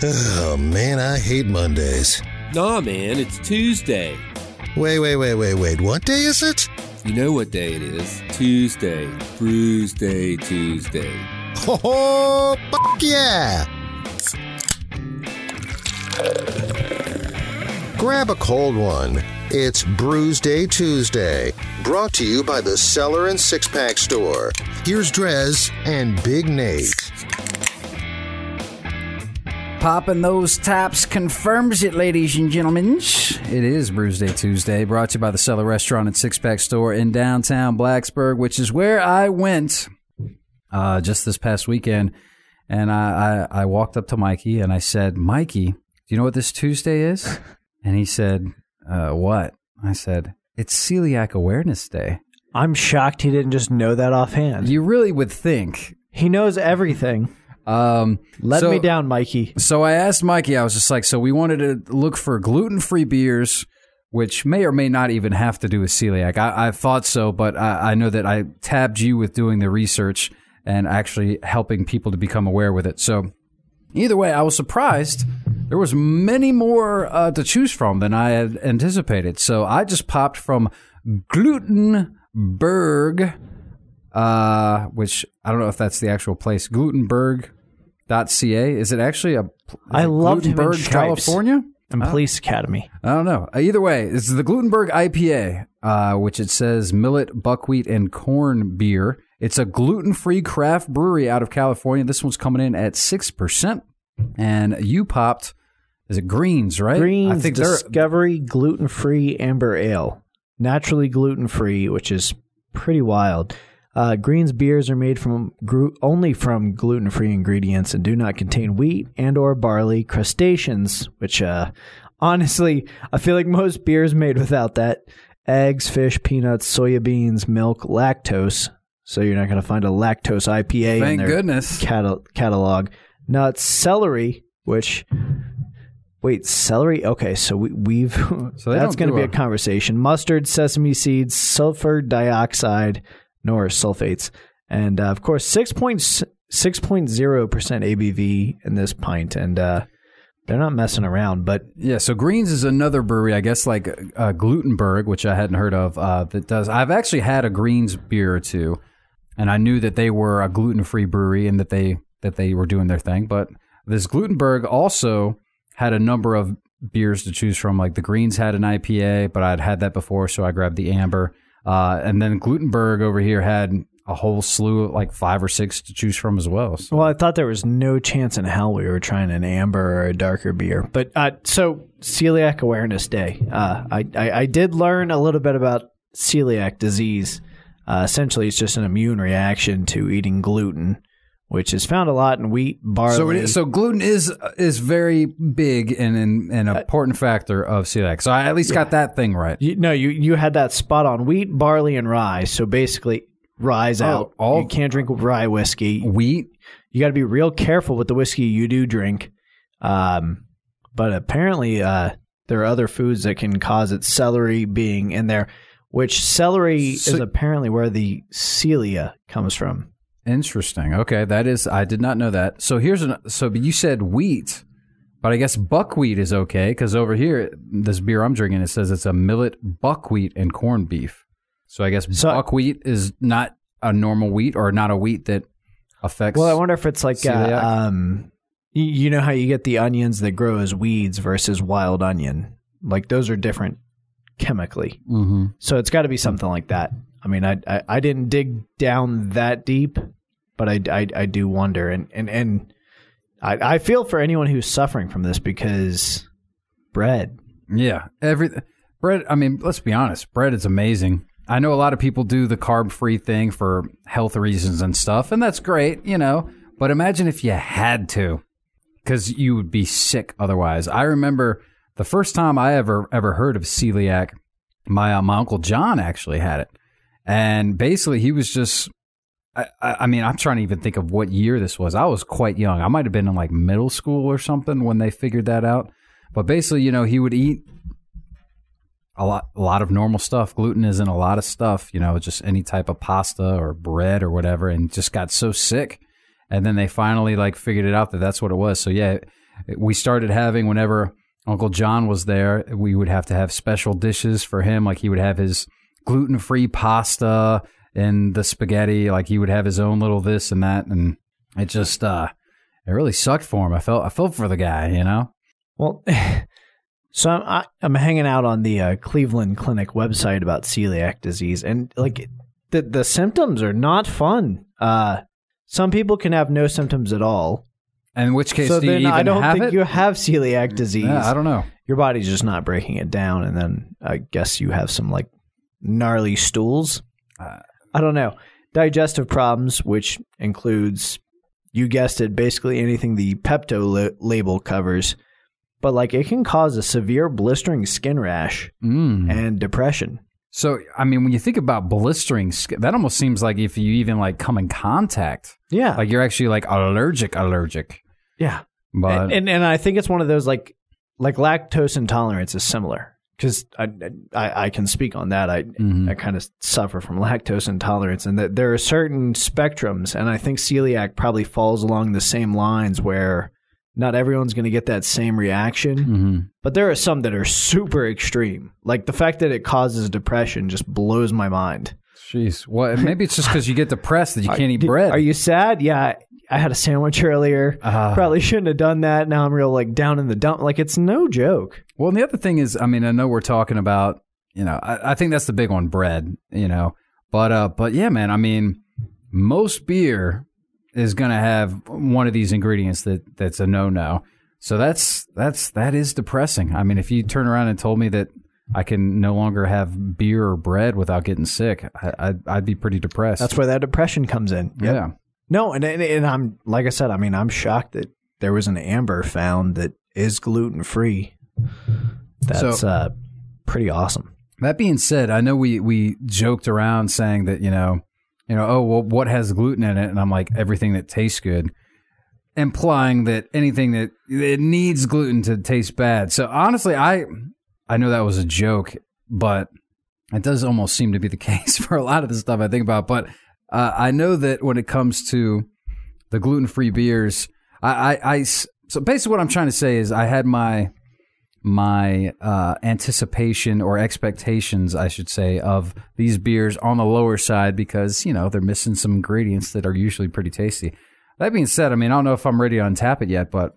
Oh man, I hate Mondays. Nah, man, it's Tuesday. Wait, wait, wait, wait, wait. What day is it? You know what day it is. Tuesday. Brews Day Tuesday. Oh, fuck yeah! Grab a cold one. It's Brews Day Tuesday, brought to you by the Cellar and Six Pack Store. Here's Drez and Big Nate. Popping those taps confirms it, ladies and gentlemen. It is Brews Day Tuesday, brought to you by the Cellar Restaurant and Six Pack Store in downtown Blacksburg, which is where I went uh, just this past weekend. And I, I, I walked up to Mikey and I said, Mikey, do you know what this Tuesday is? And he said, uh, What? I said, It's Celiac Awareness Day. I'm shocked he didn't just know that offhand. You really would think. he knows everything. Um, Let so- me down, Mikey. So I asked Mikey, I was just like, so we wanted to look for gluten free beers, which may or may not even have to do with celiac. I, I thought so, but I, I know that I tabbed you with doing the research and actually helping people to become aware with it. So either way, I was surprised. There was many more uh, to choose from than I had anticipated. So I just popped from Glutenberg, uh, which I don't know if that's the actual place. Glutenberg.ca. Is it actually a? is I loved him in Stripes. California. And Police Academy. I don't know. Uh, Either way, it's the Glutenberg IPA, uh, which it says millet, buckwheat, and corn beer. It's a gluten-free craft brewery out of California. This one's coming in at six percent, and you popped. Is it Greens? Right? Greens I think they're Discovery gluten free amber ale. Naturally gluten free, which is pretty wild. Uh, Greens beers are made from gru- only from gluten free ingredients and do not contain wheat and or barley, crustaceans, which uh, honestly I feel like most beers made without that. Eggs, fish, peanuts, soya beans, milk, lactose. So you're not going to find a lactose IPA in thank their goodness. catal- catalog. Nuts, celery, which wait, celery. Okay, so we, we've So that's going to be a- a conversation. Mustard, sesame seeds, sulfur dioxide, nor sulfates, and uh, of course six point six point zero percent ABV in this pint, and uh, they're not messing around. But Yeah, so Greens is another brewery, I guess, like uh, Glutenberg, which I hadn't heard of. Uh, that does. I've actually had a Greens beer or two, and I knew that they were a gluten-free brewery and that they that they were doing their thing. But this Glutenberg also had a number of beers to choose from. Like the Greens had an IPA, but I'd had that before, so I grabbed the Amber. Uh, and then Glutenberg over here had a whole slew, of like five or six to choose from as well. So. Well, I thought there was no chance in hell we were trying an amber or a darker beer. But uh, so celiac awareness day, uh, I, I I did learn a little bit about celiac disease. Uh, essentially, it's just an immune reaction to eating gluten, which is found a lot in wheat, barley. So, is, so gluten is is very big and and an Uh, important factor of celiac. So I at least got that thing right. You, no, you you had that spot on wheat, barley, and rye. So basically, rye's out. Oh, all- you can't drink rye whiskey. Wheat. You got to be real careful with the whiskey you do drink. Um, but apparently, uh, there are other foods that can cause it. Celery being in there, which celery So- is apparently where the celia comes from. Interesting. Okay, that is. I did not know that. So here's an. So you said wheat, but I guess buckwheat is okay because over here, this beer I'm drinking, it says it's a millet, buckwheat, and corned beef. So I guess So- buckwheat is not a normal wheat or not a wheat that affects. Well, I wonder if it's like uh, Celiac? um, you, you know how you get the onions that grow as weeds versus wild onion. Like those are different chemically. hmm So it's got to be something like that. I mean, I, I I didn't dig down that deep, but I, I, I do wonder, and and and I I feel for anyone who's suffering from this because bread. Yeah, every bread. I mean, let's be honest. Bread is amazing. I know a lot of people do the carb free thing for health reasons and stuff, and that's great, you know. But imagine if you had to, because you would be sick otherwise. I remember the first time I ever ever heard of celiac. My uh, my uncle John actually had it, and basically he was just. I, I mean, I'm trying to even think of what year this was. I was quite young. I might have been in like middle school or something when they figured that out. But basically, you know, he would eat a lot a lot of normal stuff. Gluten is in a lot of stuff, you know, just any type of pasta or bread or whatever and just got so sick. And then they finally like figured it out that that's what it was. So yeah, we started having whenever Uncle John was there, we would have to have special dishes for him. Like he would have his gluten free pasta and the spaghetti. Like he would have his own little this and that, and it just uh, it really sucked for him. I felt I felt for the guy, you know. Well, so I'm I, I'm hanging out on the uh, Cleveland Clinic website about celiac disease, and like the the symptoms are not fun. Uh, some people can have no symptoms at all. In which case, so do you then I don't think it? you have celiac disease. Yeah, I don't know. Your body's just not breaking it down, and then I guess you have some like gnarly stools. Uh, I don't know. Digestive problems, which includes, you guessed it, basically anything the Pepto la- label covers. But like it can cause a severe blistering skin rash Mm. and depression. So, I mean, when you think about blistering, skin, that almost seems like if you even like come in contact, Yeah. like you're actually like allergic, allergic. yeah. But and, and and I think it's one of those like like lactose intolerance is similar because I, I I can speak on that. I Mhm. I kind of suffer from lactose intolerance, and that there are certain spectrums, and I think celiac probably falls along the same lines where not everyone's going to get that same reaction, Mhm. but there are some that are super extreme. Like the fact that it causes depression just blows my mind. jeez, what? Maybe it's just because you get depressed that you can't eat bread. Are you sad? Yeah. I had a sandwich earlier. Uh, Probably shouldn't have done that. Now I'm real like down in the dump. Like it's no joke. Well, and the other thing is, I mean, I know we're talking about, you know, I, I think that's the big one, bread, you know, but, uh, but yeah, man, I mean, most beer is going to have one of these ingredients that that's a no no. So that's, that's, that is depressing. I mean, if you turn around and told me that I can no longer have beer or bread without getting sick, I, I'd, I'd be pretty depressed. That's where that depression comes in. Yep. yeah. No, and, and and I'm like I said. I mean, I'm shocked that there was an amber found that is gluten free. That's So- uh, pretty awesome. That being said, I know we we joked around saying that you know, you know, oh well, what has gluten in it? And I'm like everything that tastes good, implying that anything that it needs gluten to taste bad. So honestly, I I know that was a joke, but it does almost seem to be the case for a lot of the stuff I think about. But uh, I know that when it comes to the gluten free beers, I, I, I so basically what I'm trying to say is I had my my uh, anticipation or expectations, I should say, of these beers on the lower side because you know they're missing some ingredients that are usually pretty tasty. That being said, I mean I don't know if I'm ready to untap it yet, but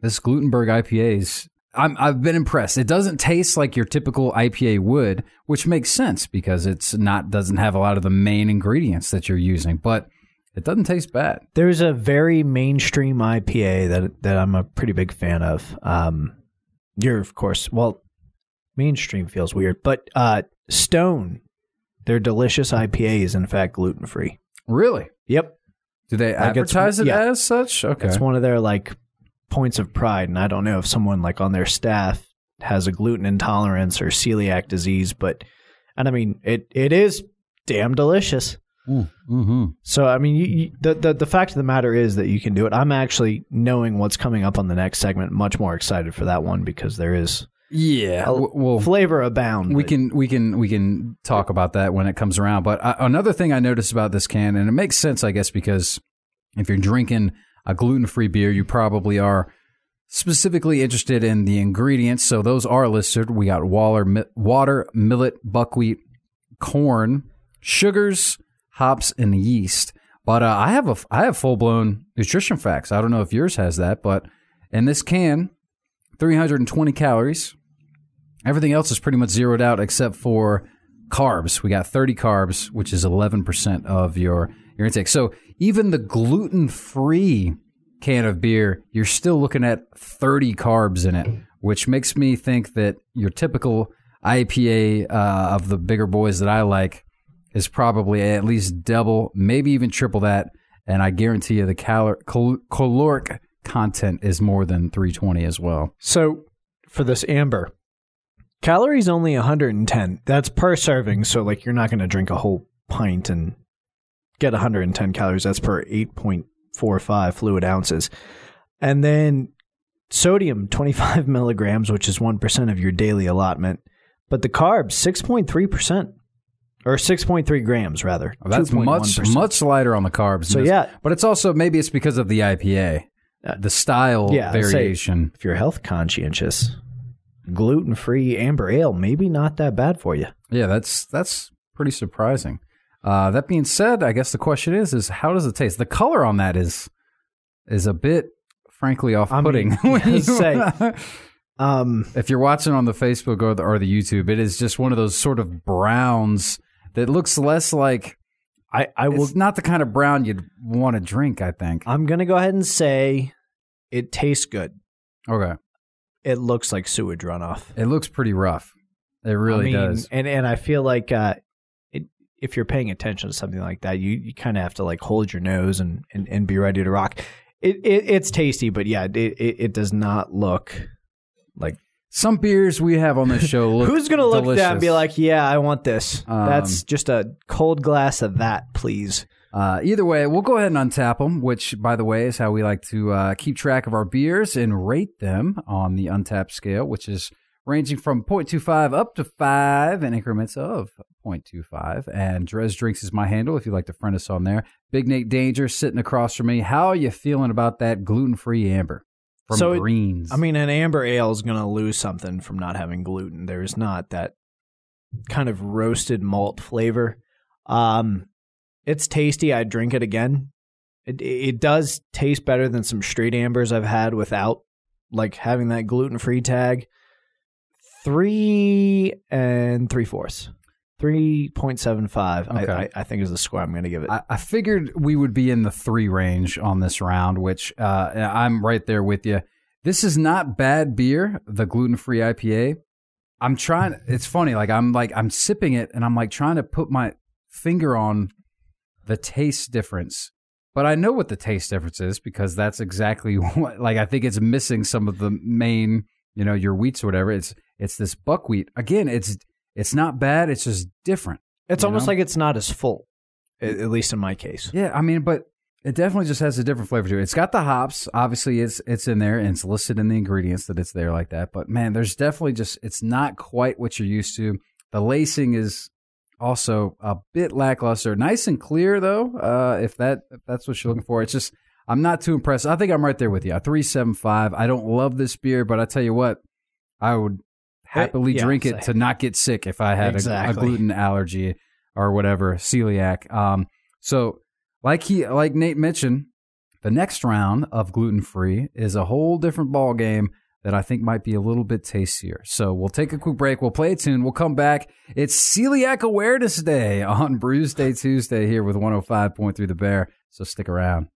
this Glutenberg IPA's I'm I've been impressed. It doesn't taste like your typical IPA would, which makes sense because it's not doesn't have a lot of the main ingredients that you're using, but it doesn't taste bad. There's a very mainstream IPA that that I'm a pretty big fan of. Um, you're of course well, mainstream feels weird, but uh, Stone, their delicious IPA is in fact gluten free. Really? Yep, Do they Like advertise it yeah. as such? Okay. It's one of their like points of pride, and I don't know if someone like on their staff has a gluten intolerance or celiac disease, but and I mean it it is damn delicious. mm-hmm. So I mean, you, you, the, the the fact of the matter is that you can do it. I'm actually knowing what's coming up on the next segment, much more excited for that one because there is Yeah. w- Well, flavor abound. we can we can we can talk about that when it comes around. But uh, another thing I noticed about this can, and it makes sense, I guess, because if you're drinking a gluten-free beer, you probably are specifically interested in the ingredients. So those are listed. We got water, millet, buckwheat, corn, sugars, hops, and yeast. But uh, I have a I have full blown nutrition facts. I don't know if yours has that, but in this can, 320 calories. Everything else is pretty much zeroed out except for carbs. We got 30 carbs, which is 11% of your, your intake. So even the gluten free can of beer, you're still looking at 30 carbs in it, which makes me think that your typical IPA uh, of the bigger boys that I like is probably at least double, maybe even triple that. And I guarantee you the calor- cal- caloric content is more than 320 as well. So for this amber, calories only 110. That's per serving. So like you're not going to drink a whole pint and get 110 calories. That's per 8.45 fluid ounces. And then sodium 25 milligrams, which is 1% of your daily allotment. But the carbs 6.3%. Or 6.3 grams, rather. Well, that's much 2.1%. much lighter on the carbs. So, yeah. but it's also maybe it's because of the IPA. Uh, the style yeah, variation. If you're health conscientious, gluten free amber ale maybe not that bad for you. Yeah, that's that's pretty surprising. Uh, that being said, I guess the question is is how does it taste? The color on that is is a bit frankly off-putting. I mean, When you- say- Um, if you're watching on the Facebook or the, or the YouTube, it is just one of those sort of browns that looks less like I I will. it's not the kind of brown you'd want to drink. I think. I'm gonna go ahead and say it tastes good. Okay, It looks like sewage runoff. it looks pretty rough. It really I mean, does. And and I feel like uh, if you're paying attention to something like that, you, you kind of have to like hold your nose and, and, and be ready to rock. It, it it's tasty, but yeah, it, it it does not look like Some beers we have on this show look. who's gonna look at that and be like, yeah, I want this. Um, That's just a cold glass of that, please. Uh, either way, we'll go ahead and untap them, which, by the way, is how we like to uh, keep track of our beers and rate them on the Untappd scale, which is ranging from 0.25 up to 5 in increments of 0.25. And Drez Drinks is my handle if you'd like to friend us on there. Big Nate Danger sitting across from me. How are you feeling about that gluten free amber from So it- Greens? I mean, an amber ale is gonna lose something from not having gluten. There's not that kind of roasted malt flavor. Um, it's tasty. I'd drink it again. It it does taste better than some straight ambers I've had without like having that gluten free tag. Three and three fourths. Three point seven five. Okay. I, I, I think is the score I'm going to give it. I, I figured we would be in the three range on this round, which uh, I'm right there with you. This is not bad beer, the gluten free IPA. I'm trying. It's funny. Like I'm like I'm sipping it, and I'm like trying to put my finger on the taste difference. But I know what the taste difference is because that's exactly what. Like I think it's missing some of the main, you know, your wheats or whatever. It's it's this buckwheat. Again, it's it's not bad. It's just different. it's almost know? like it's not as full, at, at least in my case. Yeah, I mean, but it definitely just has a different flavor to it. It's got the hops. Obviously, it's it's in there and it's listed in the ingredients that it's there like that. But man, there's definitely just it's not quite what you're used to. The lacing is also a bit lackluster. Nice and clear though. Uh, if that if that's what you're looking for, it's just I'm not too impressed. I think I'm right there with you. A three seven five. I don't love this beer, but I tell you what, I would happily yeah, drink it to not get sick if I had a, a gluten allergy or whatever celiac. Um, so like he like Nate mentioned, the next round of gluten free is a whole different ball game that I think might be a little bit tastier. So we'll take a quick break. We'll play a tune. We'll come back. It's Celiac Awareness Day on Brews Day Tuesday here with 105.3 The Bear. So stick around.